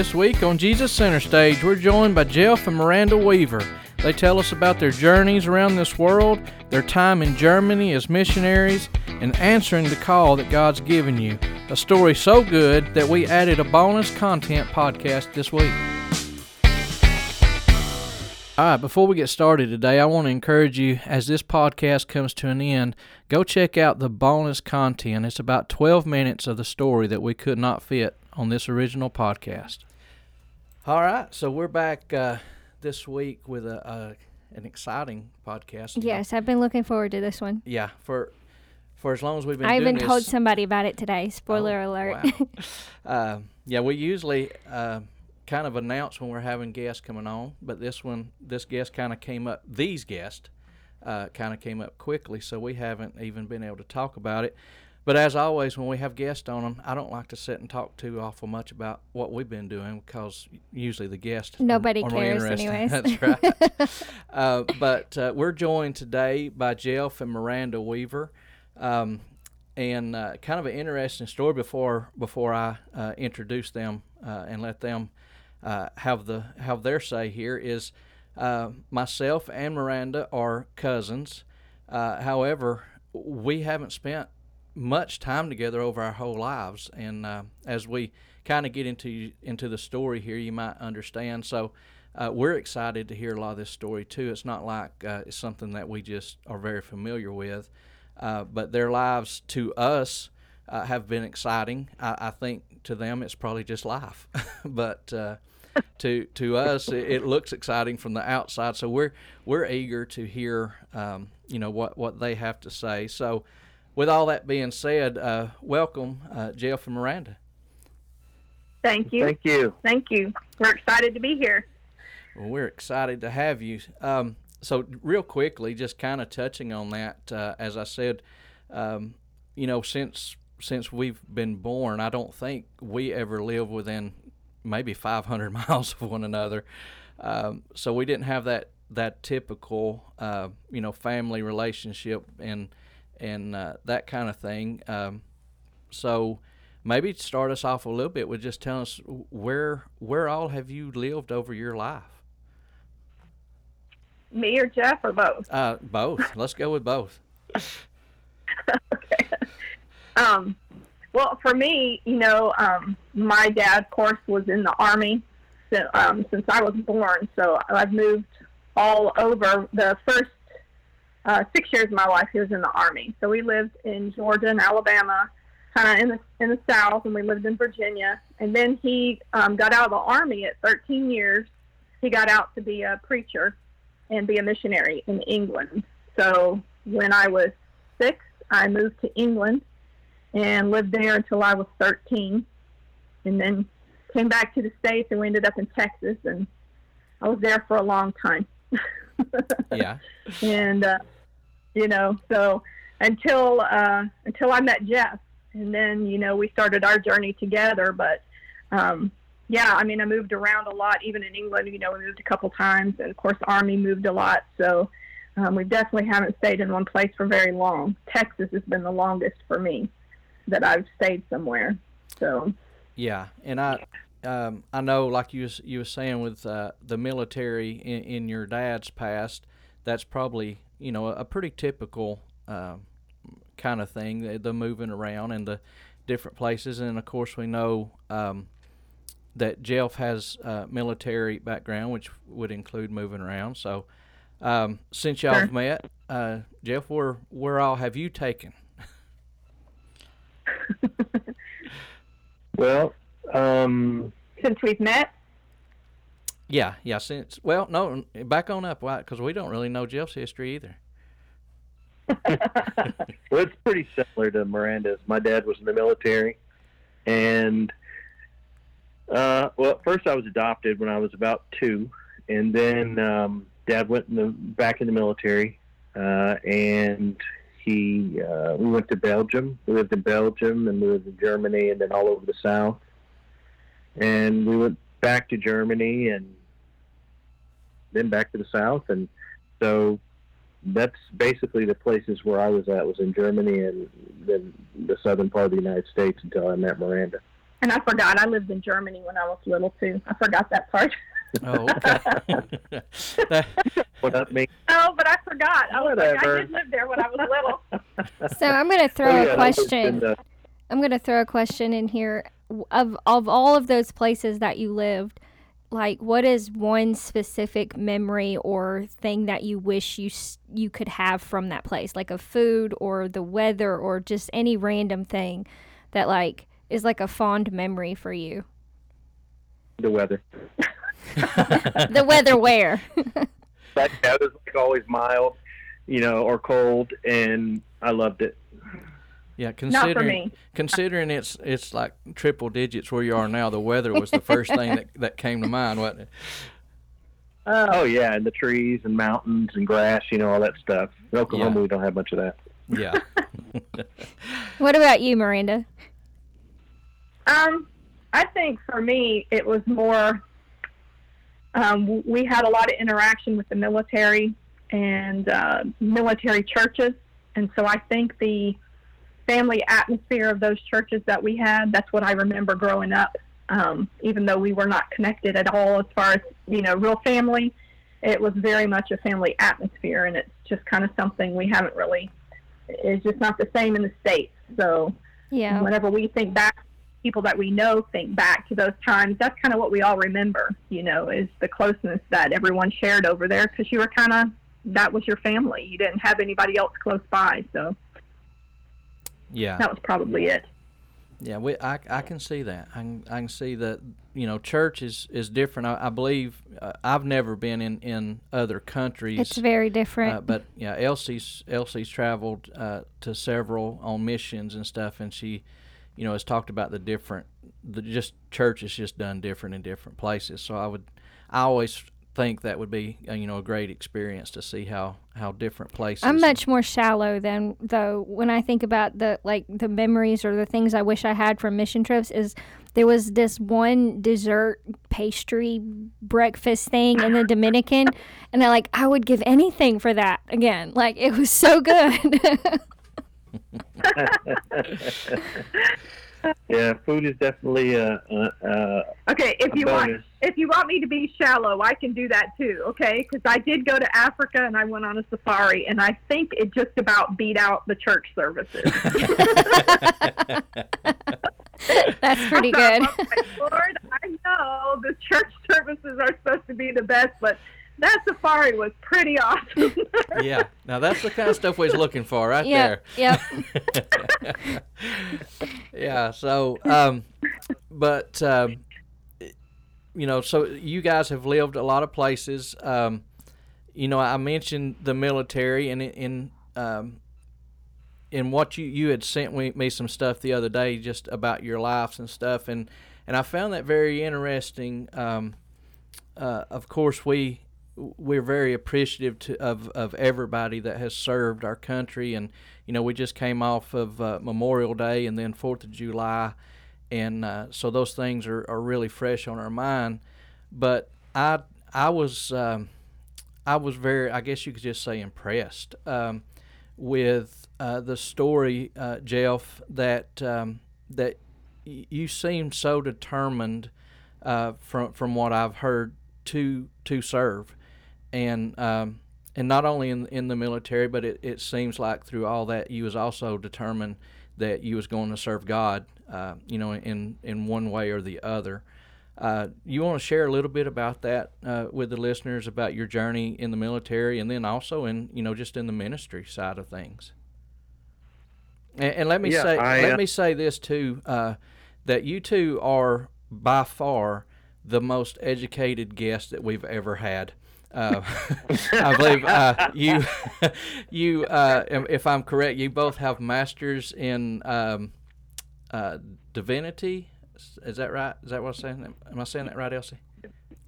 This week on Jesus Center Stage, we're joined by Jeff and Miranda Weaver. They tell us about their journeys around this world, their time in Germany as missionaries, and answering the call that God's given you. A story so good that we added a bonus content podcast this week. All right, before we get started today, I want to encourage you as this podcast comes to an end, go check out the bonus content. It's about 12 minutes of the story that we could not fit on this original podcast. All right, so we're back uh, this week with a, a an exciting podcast. Yes, I've been looking forward to this one. Yeah, for for as long as we've been. I even told somebody about it today. Spoiler Oh, alert. wow. uh, yeah, we usually uh, kind of announce when we're having guests coming on, but this one, this guest kind of came up. These guests uh, kind of came up quickly, so we haven't even been able to talk about it. But as always, when we have guests on them, I don't like to sit and talk too awful much about what we've been doing because usually the guests Nobody are cares interested. anyways. That's right. uh, but uh, we're joined today by Jeff and Miranda Weaver. Um, and uh, kind of an interesting story before before I uh, introduce them uh, and let them uh, have the have their say here is uh, myself and Miranda are cousins. Uh, however, we haven't spent much time together over our whole lives, and uh, as we kind of get into into the story here, you might understand. So. Uh, we're excited to hear a lot of this story too. It's not like uh, it's something that we just are very familiar with uh, but their lives to us uh, have been exciting. I, I think to them it's probably just life, but uh, to to us it, it looks exciting from the outside. So we're we're eager to hear um, you know what what they have to say. So with all that being said, uh, welcome uh, Jeff and Miranda. Thank you. Thank you. Thank you. We're excited to be here. Well, we're excited to have you. Um, so, real quickly, just kind of touching on that, uh, as I said, um, you know, since since we've been born, I don't think we ever lived within maybe 500 miles of one another. Um, so we didn't have that that typical, uh, you know, family relationship and and uh, that kind of thing. Um, so maybe start us off a little bit with just telling us where where all have you lived over your life. Me or Jeff or both? Uh, both. Let's go with both. okay. Um, well, for me, you know, um, my dad, of course, was in the army since, um, since I was born. So I've moved all over. The first uh, six years of my life, he was in the army. So we lived in Georgia and Alabama, kind of in the in the South, and we lived in Virginia. And then he um, got out of the army at 13 years. He got out to be a preacher and be a missionary in England. So when I was six, I moved to England and lived there until I was 13, and then came back to the States and we ended up in Texas, and I was there for a long time. Yeah. and uh, you know, so until uh, until I met Jeff, and then you know we started our journey together. But um, yeah, I mean, I moved around a lot, even in England. You know, we moved a couple times, and of course, Army moved a lot. So um, we definitely haven't stayed in one place for very long. Texas has been the longest for me that I've stayed somewhere. So Yeah, and I, um, I know, like you was, you were saying with uh, the military in, in your dad's past, that's probably you know a, a pretty typical um kind of thing, the, the moving around and the different places, and of course we know um, that Jeff has uh, military background, which would include moving around. So, um, since y'all Sure. have met, uh, Jeff, where where all have you taken? Well, um, since we've met, Yeah, yeah. Since well, no, back on up, why? because we don't really know Jeff's history either. well, it's pretty similar to Miranda's. My dad was in the military, and uh, well, at first I was adopted when I was about two, and then um, Dad went in the, back in the military, uh, and he uh, we went to Belgium. We lived in Belgium, and we lived in Germany, and then all over the South. And we went back to Germany, and then back to the South, and so that's basically the places where I was at was in Germany and then the southern part of the United States until I met Miranda. And I forgot I lived in Germany when I was little too. I forgot that part. Oh, okay. what that means? Oh, but I forgot. I was Whatever. like, I did live there when I was little. So I'm going to throw oh, yeah, a question. Uh, I'm going to throw a question in here. Of of all of those places that you lived, like what is one specific memory or thing that you wish you you could have from that place, like a food or the weather or just any random thing that like is like a fond memory for you? The weather. the weather where? that yeah, it was like always mild, you know, or cold, and I loved it. Yeah, considering considering it's it's like triple digits where you are now, the weather was the first thing that, that came to mind, wasn't it? Uh, oh yeah, and the trees and mountains and grass, you know, all that stuff. In Oklahoma, yeah. we don't have much of that. Yeah. what about you, Miranda? Um, I think for me, it was more um, we had a lot of interaction with the military and uh, military churches, and so I think the family atmosphere of those churches that we had, that's what I remember growing up. Um, even though we were not connected at all as far as, you know, real family, it was very much a family atmosphere, and it's just kind of something we haven't really, it's just not the same in the States. So, yeah. whenever we think back people that we know think back to those times, that's kind of what we all remember, you know, is the closeness that everyone shared over there because you were kind of, that was your family. You didn't have anybody else close by. So, yeah, that was probably it. Yeah, we, I, I can see that. I can, I can see that, you know, church is, is different. I, I believe uh, I've never been in, in other countries. It's very different. Uh, but yeah, Elsie's, Elsie's traveled uh, to several on missions and stuff, and she, you know, has talked about the different, the just church is just done different in different places. So I would, I always think that would be, uh, you know, a great experience to see how how different places. I'm much more shallow than though when I think about the like the memories or the things I wish I had from mission trips is there was this one dessert pastry breakfast thing in the Dominican and I like I would give anything for that again. Like it was so good. yeah, food is definitely a. a, a okay, if you bonus. want, if you want me to be shallow, I can do that too. Okay, because I did go to Africa and I went on a safari, and I think it just about beat out the church services. That's pretty good. Lord, I know the church services are supposed to be the best, but that safari was pretty awesome. Yeah, now that's the kind of stuff we was looking for right yep, there. Yep. yeah. So, um, but um, you know, so you guys have lived a lot of places. Um, you know, I mentioned the military, and in, in um, in what you you had sent me, me some stuff the other day just about your lives and stuff, and and I found that very interesting. Um, uh, of course, we we're very appreciative to, of of everybody that has served our country, and you know we just came off of uh, Memorial Day and then Fourth of July, and uh, so those things are, are really fresh on our mind. But I I was um, I was very I guess you could just say impressed um, with uh, the story, uh, Jeff, that um, that you seem so determined uh, from from what I've heard to to serve and um, and not only in in the military, but it, it seems like through all that you was also determined that you was going to serve God, uh, you know, in in one way or the other. Uh, you want to share a little bit about that uh, with the listeners about your journey in the military, and then also in you know just in the ministry side of things. And, and let me yeah, say I, let uh, me say this too uh, that you two are by far the most educated guest that we've ever had. Uh, I believe uh, you, you, uh, if I'm correct, you both have masters in um, uh, divinity. Is that right? Is that what I'm saying? Am I saying that right, Elsie?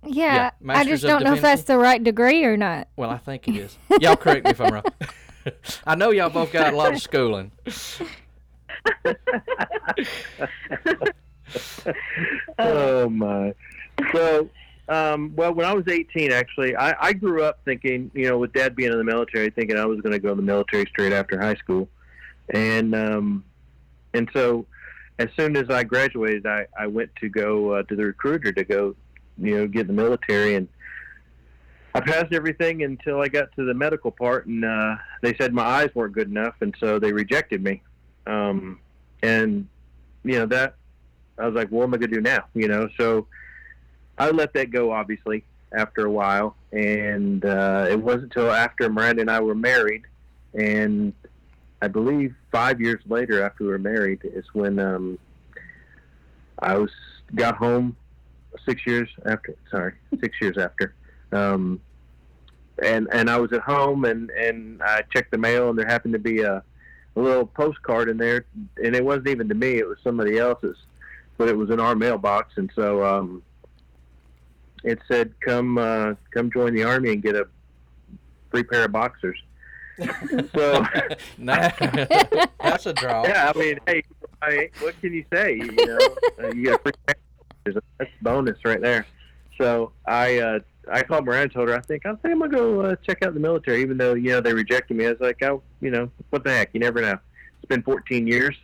Yeah, yeah I just don't know if that's the right degree or not. Well, I think it is. Y'all correct me if I'm wrong. I know y'all both got a lot of schooling. oh my! So um, well, when I was 18, actually, I, I grew up thinking, you know, with dad being in the military, thinking I was going to go in the military straight after high school, and um, and so as soon as I graduated, I, I went to go uh, to the recruiter to go, you know, get in the military, and I passed everything until I got to the medical part, and uh, they said my eyes weren't good enough, and so they rejected me. Um, and you know that I was like, what am I gonna do now? You know, so I let that go, obviously, after a while, and uh, it wasn't until after Miranda and I were married, and I believe five years later, after we were married, is when um, I was got home. Six years after, sorry, six years after, um, and and I was at home, and and I checked the mail, and there happened to be a, a little postcard in there, and it wasn't even to me; it was somebody else's, but it was in our mailbox, and so um, it said, "Come, uh, come join the army and get a free pair of boxers." so that's a draw. Yeah, I mean, hey, I, what can you say? You know, uh, you get free boxers. That's a bonus right there. So I uh, I called Miranda and told her I think I think I'm gonna go uh, check out the military, even though you know they rejected me. I was like, oh, you know, what the heck? You never know. It's been 14 years,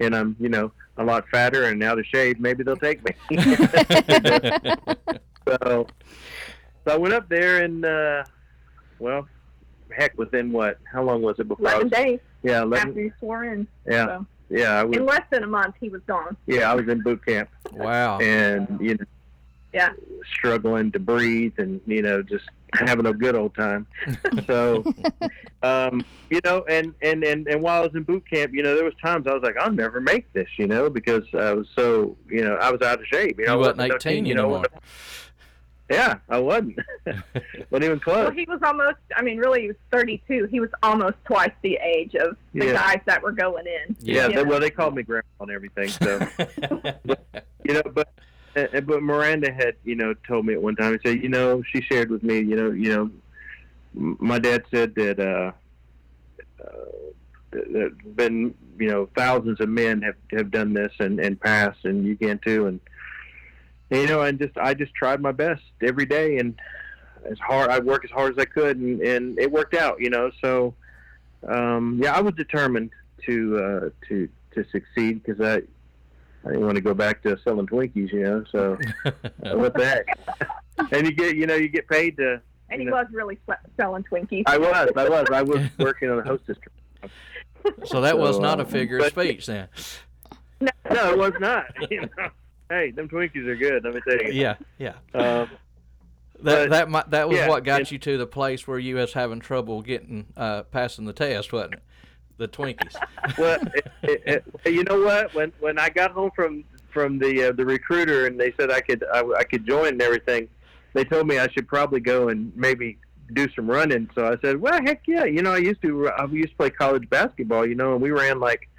and I'm you know a lot fatter and out of shape. Maybe they'll take me. so, so I went up there and uh, well, heck, within what? How long was it before? Eleven was, days. Yeah, 11, after you swore in. Yeah, so. yeah. I was, in less than a month, he was gone. Yeah, I was in boot camp. Wow. And you know, yeah, struggling to breathe and you know just having a good old time. So, um, you know, and, and and and while I was in boot camp, you know, there was times I was like, I'll never make this, you know, because I was so, you know, I was out of shape. You know, you wasn't eighteen, you know. Yeah, I wasn't. wasn't even close. Well, he was almost. I mean, really, he was 32. He was almost twice the age of the yeah. guys that were going in. Yeah. They, well, they called me grandpa and everything. So, but, you know, but but Miranda had, you know, told me at one time. He said, you know, she shared with me, you know, you know, my dad said that uh, uh, that been, you know, thousands of men have have done this and and passed, and you can too, and you know, and just I just tried my best every day, and as hard I worked as hard as I could, and, and it worked out. You know, so um, yeah, I was determined to uh, to to succeed because I I didn't want to go back to selling Twinkies. You know, so what the heck? and you get you know you get paid to. And he know, was really selling Twinkies. I was, I was, I was working on a hostess. So that so, was not a figure um, of speech then. No, no, it was not. You know hey, them Twinkies are good. Let me tell you. Yeah, yeah. Um, that that might, that was yeah, what got you to the place where you was having trouble getting uh, passing the test, wasn't it? The Twinkies. well, it, it, it, you know what? When when I got home from from the uh, the recruiter and they said I could I, I could join and everything, they told me I should probably go and maybe do some running. So I said, well, heck yeah. You know, I used to I used to play college basketball. You know, and we ran like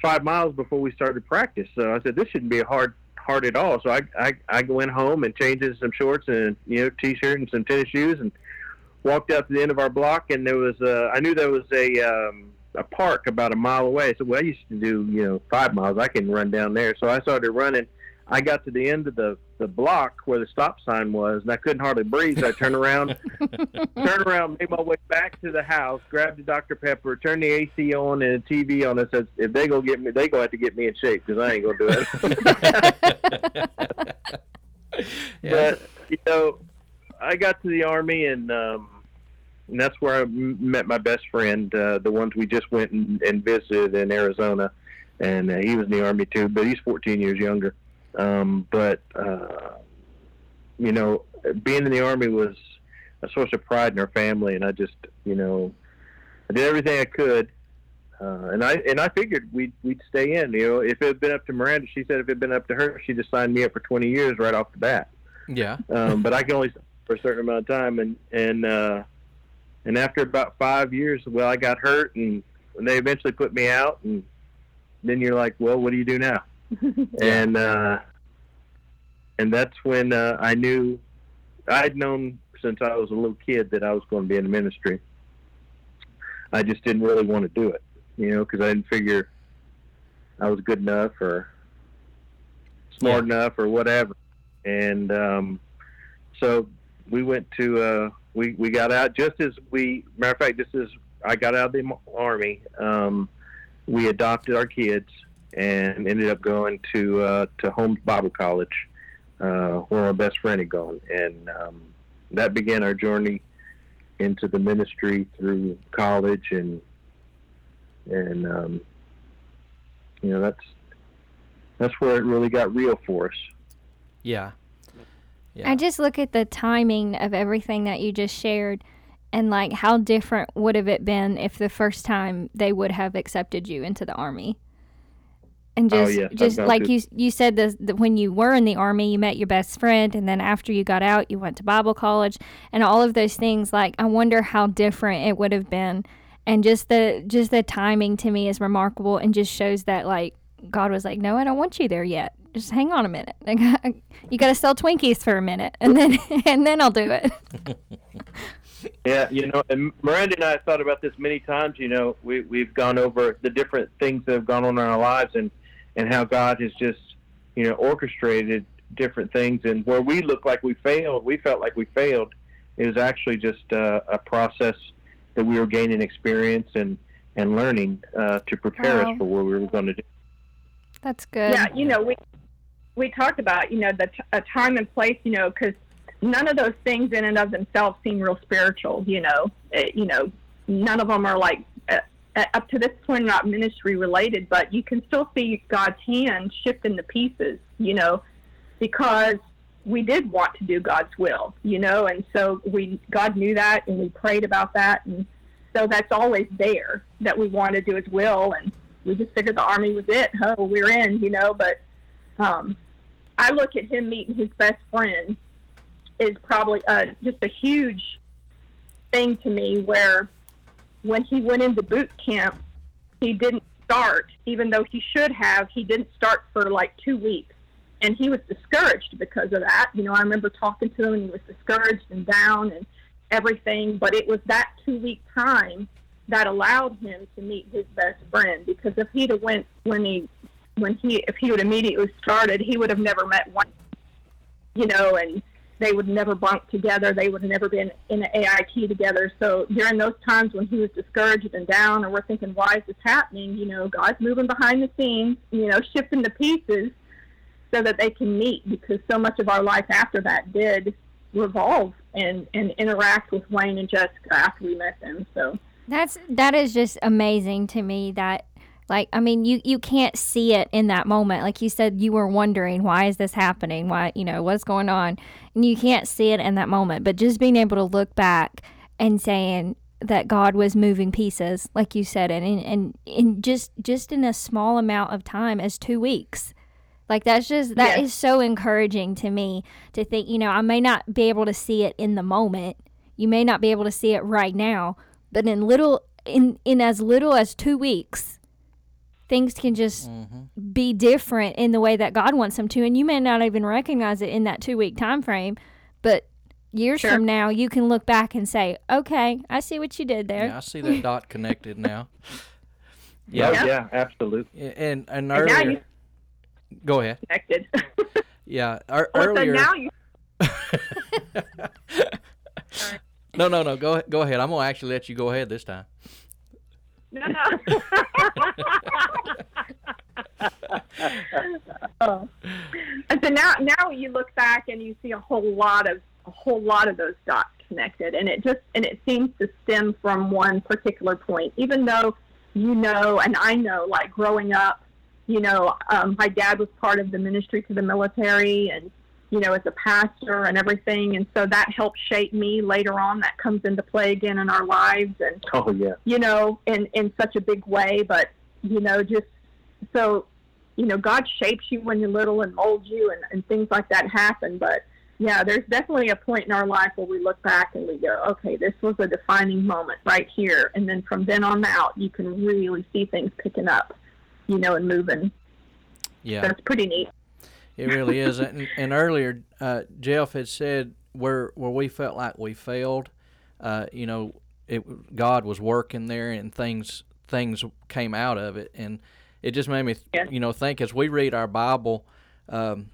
five miles before we started practice. So I said this shouldn't be a hard hard at all. So I, I I went home and changed into some shorts and you know t-shirt and some tennis shoes and walked out to the end of our block and there was a, I knew there was a um, a park about a mile away. So well, I used to do you know five miles. I can run down there. So I started running. I got to the end of the the block where the stop sign was, and I couldn't hardly breathe. So I turned around, turned around, made my way back to the house, grabbed a Dr Pepper, turned the AC on and the TV on, and said, "If they go get me, they go have to get me in shape because I ain't gonna do it." yeah. But you know, I got to the army and. um and that's where I met my best friend, uh, the ones we just went and, and visited in Arizona, and uh, he was in the army too, but he's 14 years younger. Um, but uh, you know, being in the army was a source of pride in our family, and I just, you know, I did everything I could, uh, and I and I figured we'd we'd stay in. You know, if it had been up to Miranda, she said if it had been up to her, she'd have signed me up for 20 years right off the bat. Yeah. Um, but I can only for a certain amount of time, and and uh, and after about five years, well, I got hurt, and, they eventually put me out, and then you're like, well, what do you do now? and uh, and that's when uh, I knew I'd known since I was a little kid that I was going to be in the ministry. I just didn't really want to do it, you know, because I didn't figure I was good enough or smart yeah. enough or whatever. And um, so we went to uh, we we got out just as we matter of fact, just as I got out of the army. Um, we adopted our kids and ended up going to uh, to Holmes Bible College, uh, where our best friend had gone, and um, that began our journey into the ministry through college, and and um, you know that's that's where it really got real for us. Yeah. Yeah. I just look at the timing of everything that you just shared and like how different would have it been if the first time they would have accepted you into the army. And oh, just oh, just like you you said the, the, when you were in the army you met your best friend and then after you got out you went to bible college and all of those things. Like i wonder how different it would have been. And just the just the timing to me is remarkable and just shows that like god was like no i don't want you there yet just hang on a minute you got to sell twinkies for a minute and then and then i'll do it Yeah, you know, and Miranda and I have thought about this many times. You know, we we've gone over the different things that have gone on in our lives, and and how God has just you know orchestrated different things, and where we look like we failed, we felt like we failed. It was actually just uh, a process that we were gaining experience and and learning uh, to prepare wow. us for what we were going to do. That's good. Yeah, you know, we we talked about you know the t- a time and place, you know, because none of those things in and of themselves seem real spiritual. You know, it, you know, none of them are like uh, up to this point not ministry related, but you can still see God's hand shifting the pieces. You know, because we did want to do God's will. You know, and so we God knew that, and we prayed about that, and so that's always there that we want to do His will, and we just figured the army was it. Oh, we're in. You know, but um, I look at him meeting his best friend is probably uh, just a huge thing to me where when he went into boot camp, he didn't start, even though he should have. He didn't start for like two weeks. And he was discouraged because of that. You know, I remember talking to him and he was discouraged and down and everything. But it was that two week time that allowed him to meet his best friend. Because if he'd have went when he when he if he would immediately started, he would have never met one. You know, and they would never bunk together. They would have never been in an AIT together. So during those times when he was discouraged and down, or we're thinking, why is this happening? You know, God's moving behind the scenes, you know, shifting the pieces so that they can meet because so much of our life after that did revolve and, and interact with Wayne and Jessica after we met them. So that's that is just amazing to me that like, I mean, you, you can't see it in that moment. Like you said, you were wondering, why is this happening? Why, you know, what's going on? And you can't see it in that moment. But just being able to look back and saying that God was moving pieces, like you said, and, and, and just, just in a small amount of time as two weeks. Like that's just that yes. is so encouraging to me to think, you know, I may not be able to see it in the moment. You may not be able to see it right now, but in little in in as little as 2 weeks, things can just mm-hmm. be different in the way that God wants them to and you may not even recognize it in that 2 week time frame but years sure. from now you can look back and say okay I see what you did there. Yeah I see that dot connected now. Yeah. Yeah, yeah absolutely and and, and earlier you, go ahead. connected. Yeah er, earlier now you no no no go go ahead. I'm gonna actually let you go ahead this time no, no. oh. And so now, now you look back and you see a whole lot of a whole lot of those dots connected, and it just and it seems to stem from one particular point. Even though you know, and I know, like growing up, you know, um, my dad was part of the ministry to the military, and you know, as a pastor and everything. And so that helped shape me later on. That comes into play again in our lives. And, oh, yeah. you know, in, in such a big way. But, you know, just so, you know, God shapes you when you're little and molds you and, and things like that happen. But, yeah, there's definitely a point in our life where we look back and we go, okay, this was a defining moment right here. And then from then on out, you can really see things picking up, you know, and moving. Yeah. So pretty neat. It really is. and, and, earlier, uh, Jeff had said where where we felt like we failed, uh, you know, it God was working there and things things came out of it, and it just made me, yeah. you know, think as we read our Bible, um,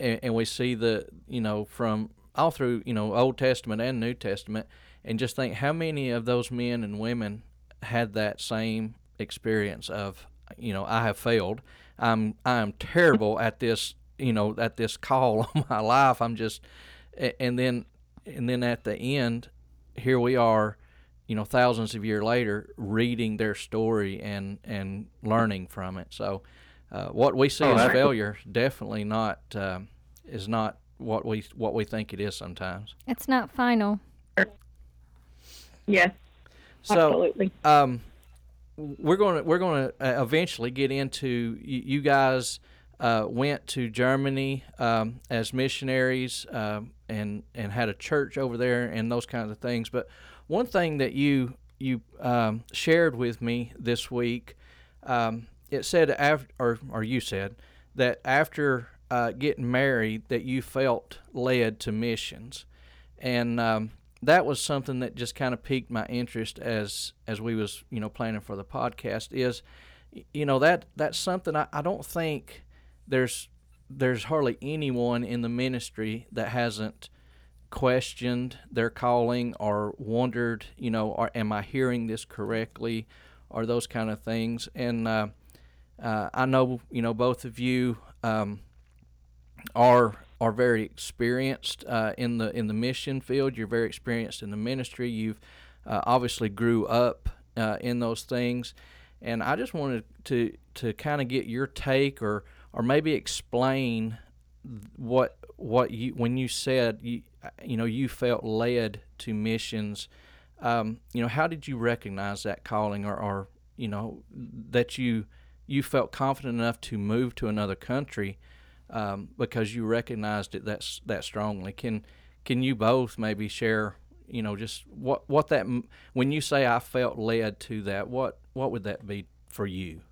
and, and we see the, you know, from all through, you know, Old Testament and New Testament, and just think how many of those men and women had that same experience of, you know, I have failed I'm I'm terrible at this, you know, at this call on my life. I'm just, and then and then at the end, here we are, you know, thousands of years later, reading their story and and learning from it. So, uh, what we see oh, as failure definitely not uh, is not what we what we think it is sometimes. It's not final. Yes. So, absolutely. Um, we're going to we're going to uh, eventually get into you, you guys uh, went to Germany um, as missionaries um, and and had a church over there and those kinds of things. But one thing that you you um, shared with me this week, um, it said after or or you said that after uh, getting married that you felt led to missions, and um, that was something that just kind of piqued my interest as as we was you know planning for the podcast is you know that that's something I, I don't think there's there's hardly anyone in the ministry that hasn't questioned their calling or wondered you know are, am I hearing this correctly or those kind of things and uh, uh, I know you know both of you um, are are very experienced uh, in the in the mission field. You're very experienced in the ministry. You've uh, obviously grew up uh, in those things, and I just wanted to to kind of get your take or or maybe explain what what you when you said you you know you felt led to missions. Um, you know, how did you recognize that calling, or, or you know that you you felt confident enough to move to another country? um, because you recognized it that that strongly. Can can you both maybe share, you know, just what what that when you say I felt led to that, what what would that be for you?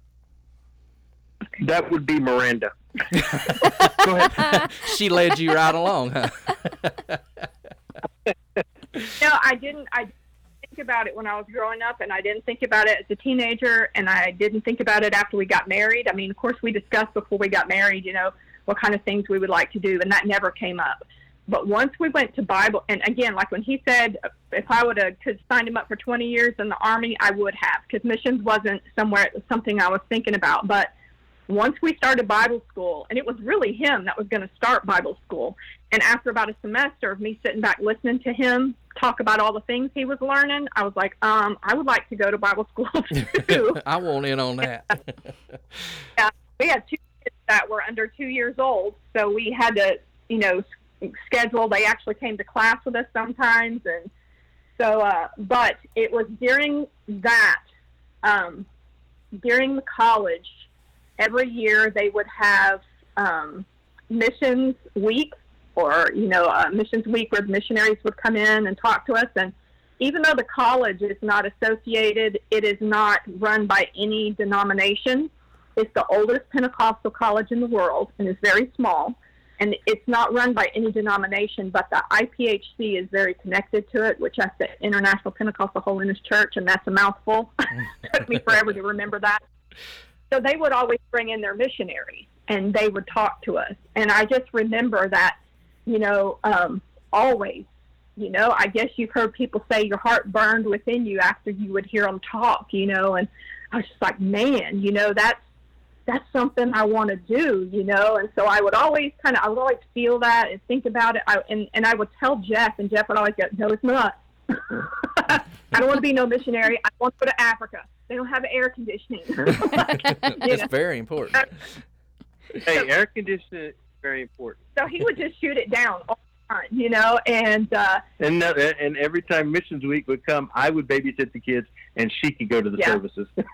That would be Miranda. Go ahead. she led you right along, huh? no, I didn't. I didn't think about it when I was growing up, and I didn't think about it as a teenager, and I didn't think about it after we got married. I mean, of course, we discussed before we got married, you know, what kind of things we would like to do, and that never came up. But once we went to Bible, and again, like when he said, if I would have could signed him up for 20 years in the Army, I would have, because missions wasn't somewhere it was something I was thinking about. But once we started Bible school, and it was really him that was going to start Bible school. And after about a semester of me sitting back listening to him talk about all the things he was learning, I was like, um, I would like to go to Bible school too. I want in on that. yeah, we had two kids that were under two years old. So we had to, you know, schedule. They actually came to class with us sometimes, and so. Uh, but it was during that, um, during the college, every year they would have um, missions week, or you know, a missions week where missionaries would come in and talk to us and even though the college is not associated, it is not run by any denomination. It's the oldest Pentecostal college in the world and is very small. And it's not run by any denomination, but the IPHC is very connected to it, which is the International Pentecostal Holiness Church, and that's a mouthful. it took me forever to remember that. So they would always bring in their missionaries, and they would talk to us. And I just remember that, you know, um, always you know i guess you've heard people say your heart burned within you after you would hear them talk you know and i was just like man you know that's that's something I want to do, you know. And so I would always kind of, I would always feel that and think about it. I, and and I would tell Jeff, and Jeff would always go, "No, it's not. I don't want to be no missionary. I want to go to Africa. They don't have air conditioning. That's know? very important. hey, air conditioning is very important. So he would just shoot it down all the time, you know. And uh, and and every time missions week would come, I would babysit the kids, and she could go to the yeah. services it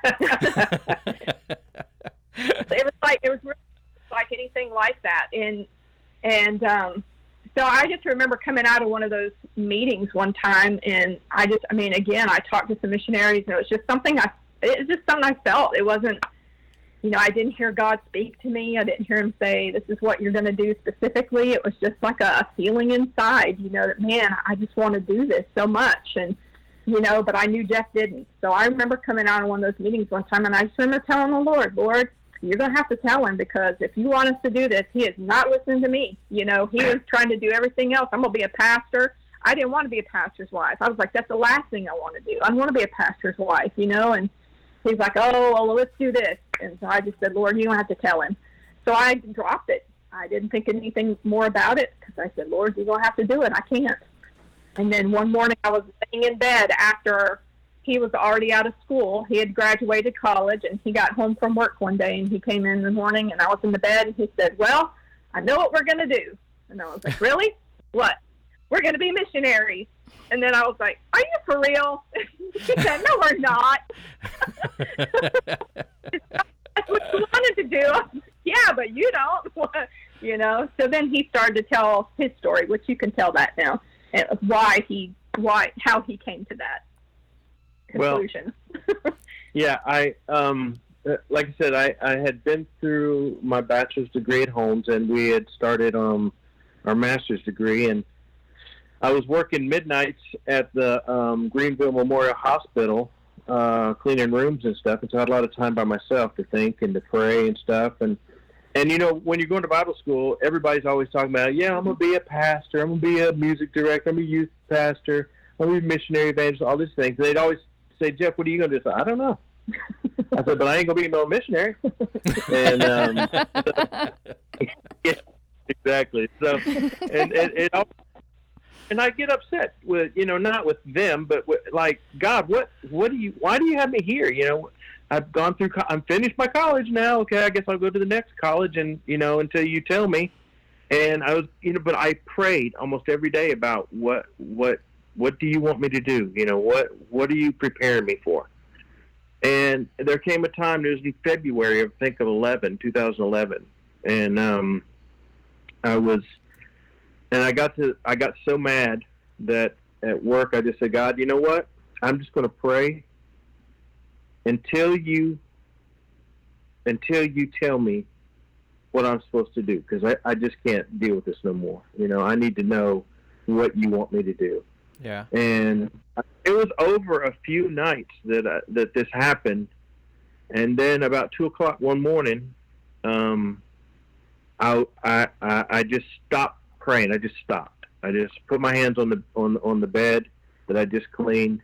was like it was really like anything like that, and and um, so I just remember coming out of one of those meetings one time, and I just, I mean, again, I talked to some missionaries, and it was just something I, it was just something I felt. It wasn't, you know, I didn't hear God speak to me. I didn't hear Him say, "This is what you're going to do specifically." It was just like a feeling inside, you know, that man, I just want to do this so much, and you know, but I knew Jeff didn't. So I remember coming out of one of those meetings one time, and I just remember telling the Lord, Lord, you're going to have to tell him because if you want us to do this, he is not listening to me. You know, he was trying to do everything else. I'm going to be a pastor. I didn't want to be a pastor's wife. I was like, that's the last thing I want to do. I want to be a pastor's wife, you know, and he's like, oh, well, let's do this. And so I just said, Lord, you don't have to tell him. So I dropped it. I didn't think anything more about it because I said, Lord, you're going to have to do it. I can't. And then one morning I was laying in bed after he was already out of school. He had graduated college and he got home from work one day and he came in the morning and I was in the bed and he said, Well, I know what we're going to do. And I was like, Really? what? We're going to be missionaries. And then I was like, Are you for real? he said, No, we're not. That's what you wanted to do. yeah, but you don't. you know. So then he started to tell his story, which you can tell that now, and why he, why, how he came to that conclusion. Well, yeah, I um, uh, like I said, I, I had been through my bachelor's degree at Holmes, and we had started um, our master's degree, and I was working midnights at the um, Greenville Memorial Hospital, uh, cleaning rooms and stuff, and so I had a lot of time by myself to think and to pray and stuff, and and you know when you're going to Bible school, everybody's always talking about, yeah, I'm gonna be a pastor, I'm gonna be a music director, I'm a youth pastor, I'm gonna be a missionary evangelist, all these things. They'd always say, Jeff, what are you gonna do? I, I don't know. I said, but I ain't gonna be no missionary. and um, yeah, exactly. So, and and, and, and I get upset with you know not with them, but with, like God, what what do you? Why do you have me here? You know, I've gone through. I'm finished my college now. Okay, I guess I'll go to the next college, and you know until you tell me. And I was, you know, but I prayed almost every day about what what what do you want me to do? You know, what what are you preparing me for? And there came a time, it was in February, I think of 11, 2011, and um, I was, and I got to, I got so mad that at work I just said, God, you know what? I'm just going to pray until you, until you tell me what I'm supposed to do, because I, I just can't deal with this no more. You know, I need to know what you want me to do. Yeah. And it was over a few nights that I, that this happened, and then about two o'clock one morning, um, I, I I just stopped praying. I just stopped. I just put my hands on the on on the bed that I just cleaned,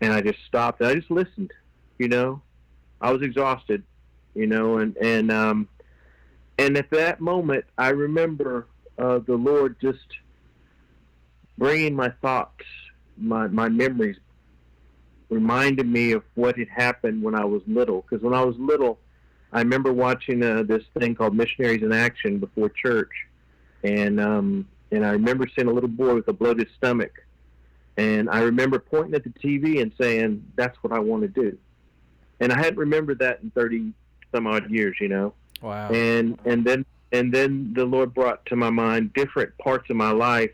and I just stopped. And I just listened. You know, I was exhausted. You know, and and um, and at that moment, I remember uh, the Lord just bringing my thoughts, my, my memories, reminded me of what had happened when I was little. Because when I was little, I remember watching uh, this thing called Missionaries in Action before church, and um, and I remember seeing a little boy with a bloated stomach, and I remember pointing at the TV and saying, "That's what I want to do," and I hadn't remembered that in thirty some odd years, you know. Wow. And and then and then the Lord brought to my mind different parts of my life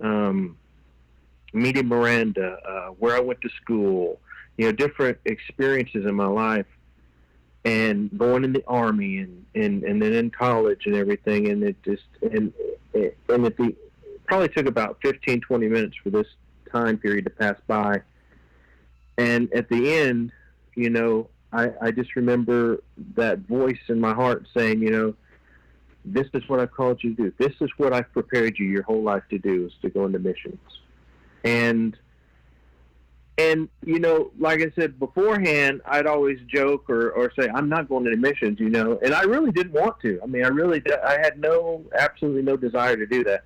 um, meeting Miranda, uh, where I went to school, you know, different experiences in my life, and going in the army and, and, and then in college and everything. And it just, and, and it be, probably took about 15, 20 minutes for this time period to pass by. And at the end, you know, I, I just remember that voice in my heart saying, you know, this is what I've called you to do. This is what I've prepared you your whole life to do is to go into missions. And and you know, like I said beforehand, I'd always joke or, or say I'm not going into missions, you know, and I really didn't want to. I mean, I really I had no absolutely no desire to do that.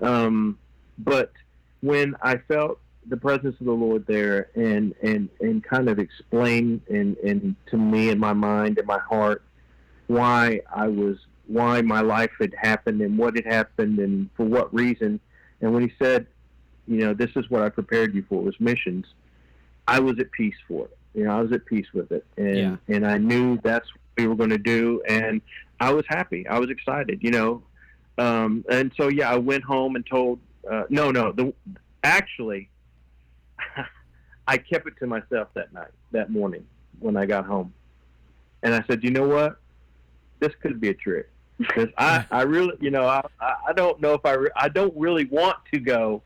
Um, but when I felt the presence of the Lord there and and and kind of explain and and to me in my mind and my heart why I was why my life had happened and what had happened and for what reason. And when he said, you know, this is what I prepared you for was missions, I was at peace for it. You know, I was at peace with it, and yeah. and I knew that's what we were going to do, and I was happy. I was excited. You know, um, and so yeah, I went home and told. Uh, no, no, the actually, I kept it to myself that night, that morning when I got home, and I said, you know what, this could be a trick because I, I really, you know, I, I don't know if I, re- I don't really want to go.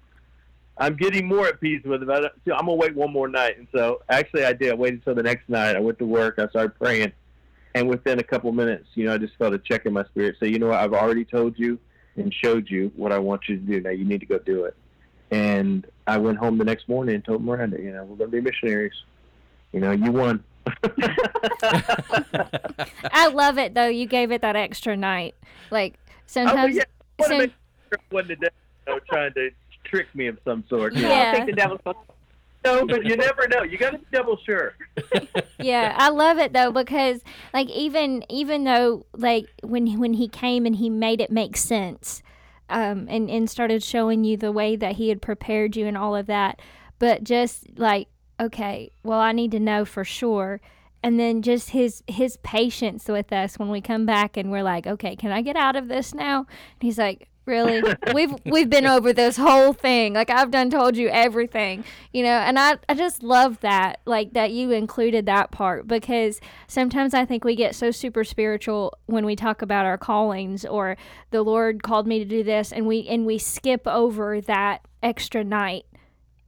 I'm getting more at peace with it. But I'm gonna wait one more night, and so actually I did. I waited until the next night. I went to work. I started praying, and within a couple minutes, you know, I just felt a check in my spirit. Say, you know what? I've already told you and showed you what I want you to do. Now you need to go do it. And I went home the next morning and told Miranda, you know, we're gonna be missionaries. You know, you won. I love it though. You gave it that extra night. Like oh, sometimes. Oh, yeah. One today, you know, trying to trick me of some sort. Yeah. yeah. I think the devil's no, but you never know. You got to be double sure. yeah, I love it though because like even even though like when when he came and he made it make sense, um, and and started showing you the way that he had prepared you and all of that, but just like okay, well I need to know for sure and then just his his patience with us when we come back and we're like okay can i get out of this now and he's like really? We've we've been over this whole thing. Like i've done told you everything you know and i i just love that like that you included that part because sometimes i think we get so super spiritual when we talk about our callings or the lord called me to do this and we and we skip over that extra night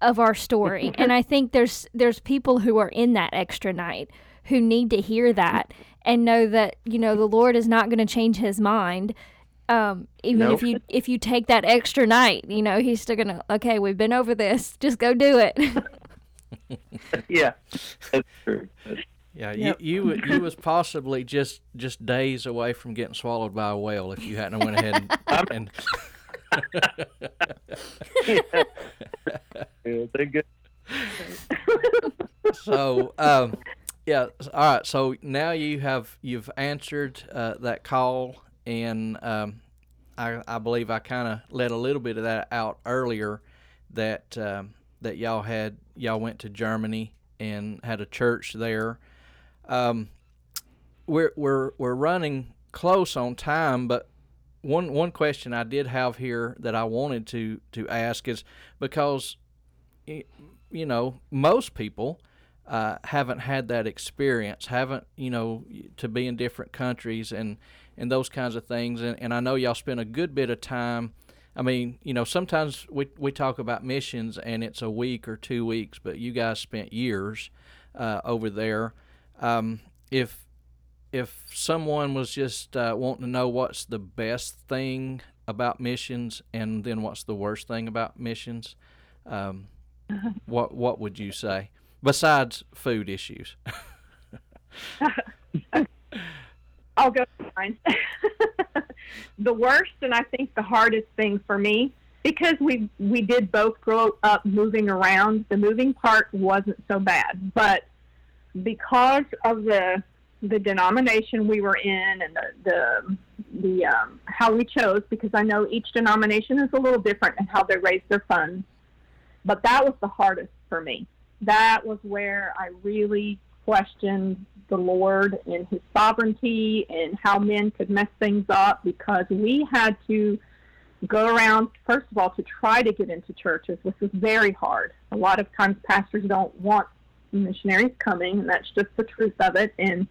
of our story. And i think there's there's people who are in that extra night who need to hear that and know that you know the lord is not going to change his mind um, even nope. if you if you take that extra night, you know, he's still gonna okay, we've been over this. Just go do it. yeah. That's true. yeah, yep. you you you was possibly just just days away from getting swallowed by a whale if you hadn't went ahead and, and yeah. yeah, thank good. so um yeah all right so now you have you've answered uh, that call and um, I, I believe I kind of let a little bit of that out earlier that um, that y'all had y'all went to Germany and had a church there. Um, we're we're we're running close on time, but one one question I did have here that I wanted to to ask is because you know most people uh, haven't had that experience, haven't you know to be in different countries and and those kinds of things. And, and I know y'all spend a good bit of time. I mean, you know, sometimes we, we talk about missions and it's a week or two weeks, but you guys spent years uh, over there. Um, if if someone was just uh, wanting to know what's the best thing about missions and then what's the worst thing about missions, um, what what would you say besides food issues? I'll go the worst and I think the hardest thing for me because we we did both grow up moving around. The moving part wasn't so bad, but because of the the denomination we were in and the the, the um, how we chose, because I know each denomination is a little different in how they raise their funds. But that was the hardest for me. That was where I really questioned the Lord and His sovereignty and how men could mess things up because we had to go around, first of all, to try to get into churches, which was very hard. A lot of times pastors don't want missionaries coming, and that's just the truth of it. And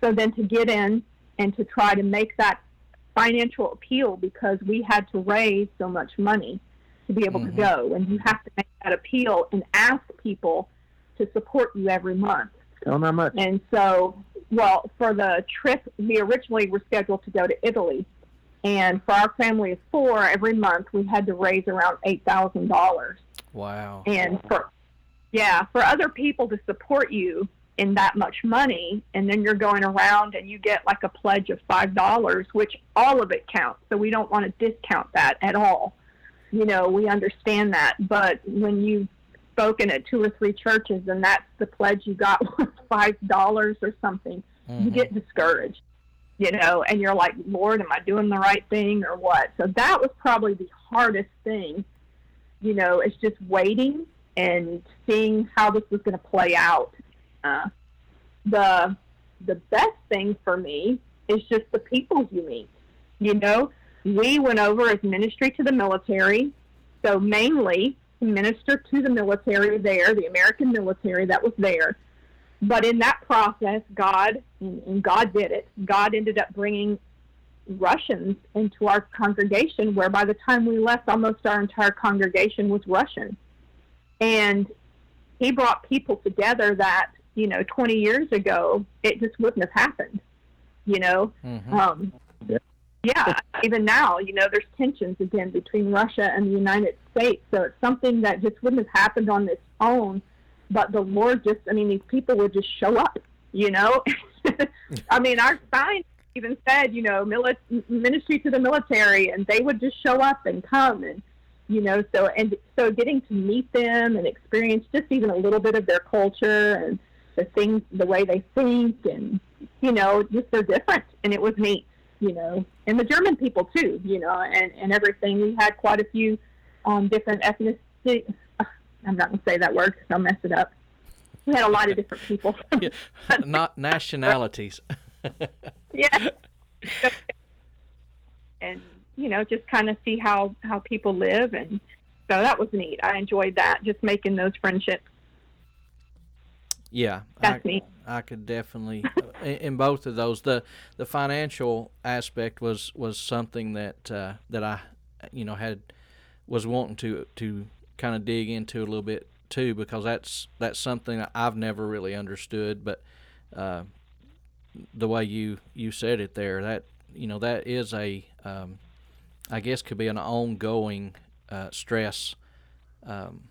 so then to get in and to try to make that financial appeal because we had to raise so much money to be able mm-hmm. to go. And you have to make that appeal and ask people to support you every month. Tell them how much. And so, well, for the trip, we originally were scheduled to go to Italy. And for our family of four, every month we had to raise around $8,000. Wow. And for, yeah, for other people to support you in that much money, and then you're going around and you get like a pledge of $5, which all of it counts. So we don't want to discount that at all. You know, we understand that. But when you spoken at two or three churches and that's the pledge you got was five dollars or something, mm-hmm. you get discouraged, you know, and you're like, Lord, am I doing the right thing or what? So that was probably the hardest thing, you know, it's just waiting and seeing how this was going to play out. Uh, the the best thing for me is just the people you meet. You know, we went over as ministry to the military, so mainly minister to the military there, the American military that was there. But in that process, God, and God did it, God ended up bringing Russians into our congregation, where by the time we left, almost our entire congregation was Russian. And he brought people together that, you know, 20 years ago, it just wouldn't have happened, you know. Mm-hmm. Um, yeah, even now, you know, there's tensions again between Russia and the United States. So it's something that just wouldn't have happened on its own. But the Lord just, I mean, these people would just show up you know. I mean, our sign even said, you know, mili- ministry to the military, and they would just show up and come, and you know, so and so getting to meet them and experience just even a little bit of their culture and the things, the way they think, and you know, just they're different, and it was neat, you know, and the German people too, you know, and and everything. We had quite a few um, different ethnicity. I'm not gonna say that word because I'll mess it up. We had a lot of different people. yeah, not nationalities. yeah. And you know, just kind of see how how people live, and so that was neat. I enjoyed that, just making those friendships. Yeah, that's I, neat. I could definitely in, in, both of those. the The financial aspect was was something that uh, that I, you know, had was wanting to to kind of dig into a little bit too because that's that's something that I've never really understood. But uh, the way you you said it there, that you know that is a um, I guess could be an ongoing uh, stress. Um,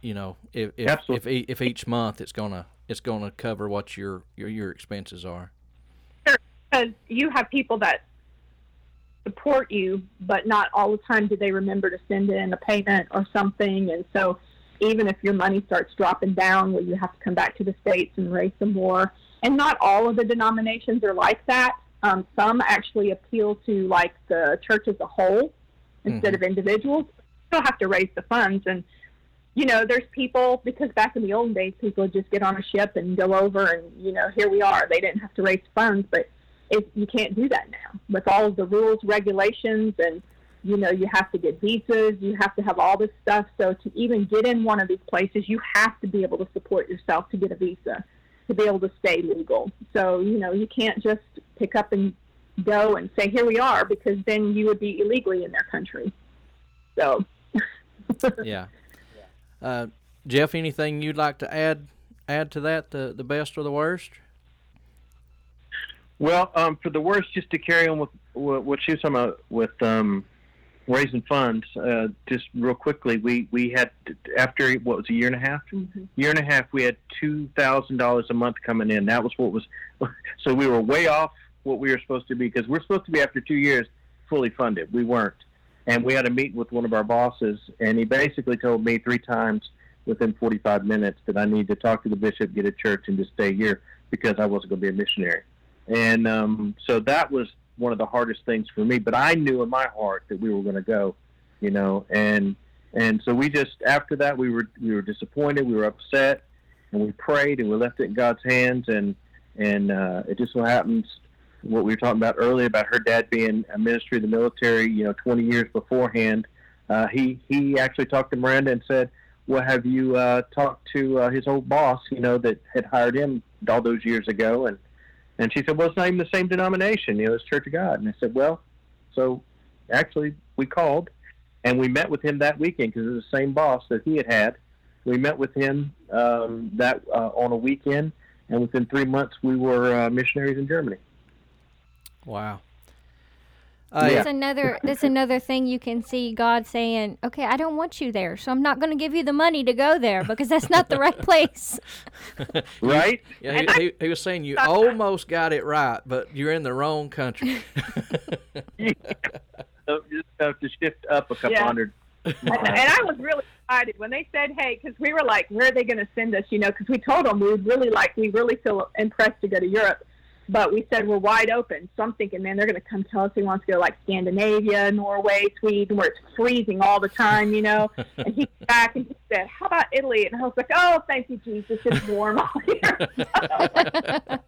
you know, if if, if if each month it's gonna it's gonna cover what your your your expenses are. Sure, because you have people that support you, but not all the time do they remember to send in a payment or something, and so even if your money starts dropping down, where you have to come back to the states and raise some more. And not all of the denominations are like that. Um, some actually appeal to like the church as a whole instead mm-hmm. of individuals. Still have to raise the funds, and you know, there's people because back in the old days, people would just get on a ship and go over, and you know, here we are. They didn't have to raise funds, but it, you can't do that now with all of the rules, regulations, and you know, you have to get visas, you have to have all this stuff. So to even get in one of these places, you have to be able to support yourself to get a visa to be able to stay legal. So, you know, you can't just pick up and go and say, here we are, because then you would be illegally in their country. So, yeah. Uh, Jeff, anything you'd like to add add to that, the, the best or the worst? Well, um, for the worst, just to carry on with what she was talking about with um, raising funds. Uh, just real quickly, we we had after what was a year and a half, mm-hmm. year and a half, we had two thousand dollars a month coming in. That was what was. So we were way off what we were supposed to be because we're supposed to be after two years fully funded. We weren't, and we had a meeting with one of our bosses, and he basically told me three times within 45 minutes that I need to talk to the bishop, get a church, and just stay here because I wasn't going to be a missionary. And um, so that was one of the hardest things for me. But I knew in my heart that we were going to go, you know, and and so we just after that we were we were disappointed, we were upset, and we prayed and we left it in God's hands. And and uh, it just so happens what we were talking about earlier about her dad being a ministry of the military, you know, 20 years beforehand. Uh, he he actually talked to Miranda and said, "Well, have you uh, talked to uh, his old boss, you know, that had hired him all those years ago?" And and she said, well, it's not even the same denomination. You know, it's Church of God. And I said, well, so actually we called and we met with him that weekend because it was the same boss that he had had. We met with him um, that uh, on a weekend, and within three months we were uh, missionaries in Germany. Wow. Uh, that's yeah. another that's another thing you can see God saying, "Okay, I don't want you there, so I'm not going to give you the money to go there because that's not the right place." right? Yeah, he, he, he, was saying you almost got it right, but you're in the wrong country. yeah. So you just have to shift up a couple yeah. hundred. And, and I was really excited when they said, "Hey," because we were like, "Where are they going to send us?" You know, because we told them we would really like, we really feel impressed to go to Europe but we said we're wide open. So I'm thinking, man, they're going to come tell us they want to go like Scandinavia, Norway, Sweden, where it's freezing all the time, you know. and he came back and he said, "How about Italy?" And I was like, "Oh, thank you, Jesus, it's warm out here."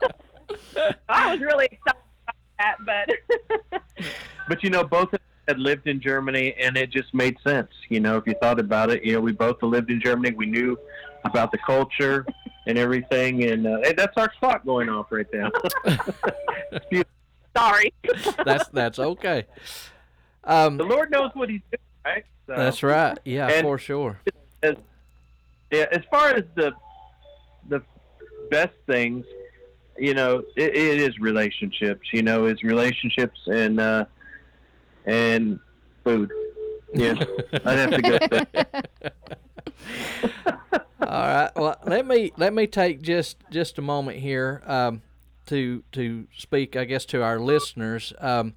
I was really excited about that, but but you know, both of us had lived in Germany, and it just made sense. You know, if you thought about it, you know, we both lived in Germany. We knew about the culture and everything. And uh, hey, that's our clock going off right now. Sorry. that's that's okay. Um, the Lord knows what He's doing, right? So, that's right. Yeah, for sure. As, yeah, as far as the the best things, you know, it, it is relationships. You know, it's relationships and uh, and food. Yeah, I'd have to go. right. Well, let me let me take just just a moment here um, to to speak, I guess, to our listeners. Um,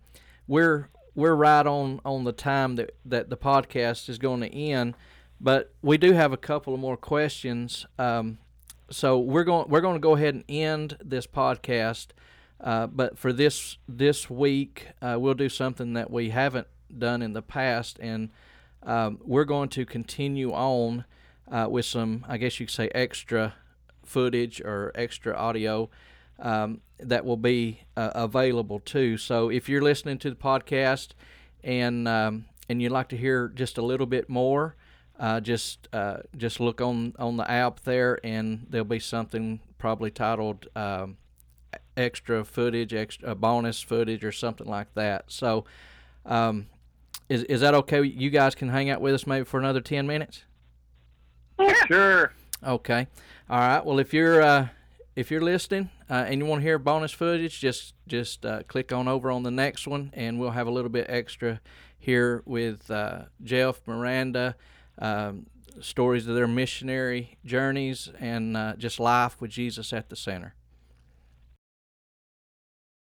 we're we're right on on the time that that the podcast is going to end, but we do have a couple of more questions. Um, so we're going we're going to go ahead and end this podcast. Uh, but for this this week, uh, we'll do something that we haven't done in the past, and um, we're going to continue on uh, with some, I guess you could say, extra footage or extra audio um, that will be uh, available too. So if you're listening to the podcast and um, and you'd like to hear just a little bit more, uh, just uh, just look on on the app there, and there'll be something probably titled um, extra footage, extra bonus footage, or something like that. So. Um, is, is that okay? You guys can hang out with us maybe for another 10 minutes? Sure. Okay. All right. Well, if you're uh, if you're listening uh, and you want to hear bonus footage, just just uh, click on over on the next one, and we'll have a little bit extra here with uh, Jeff, Miranda, um, stories of their missionary journeys, and uh, just life with Jesus at the center.